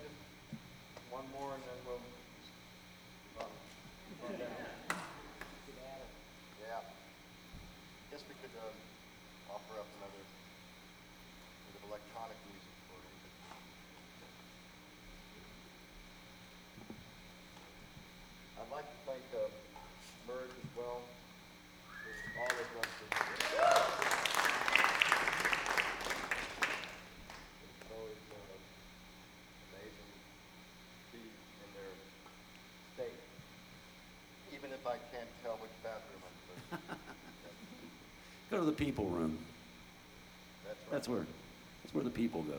just one more and then we'll which bathroom I'm supposed to. Go to the people room. That's right. That's where, that's where the people go.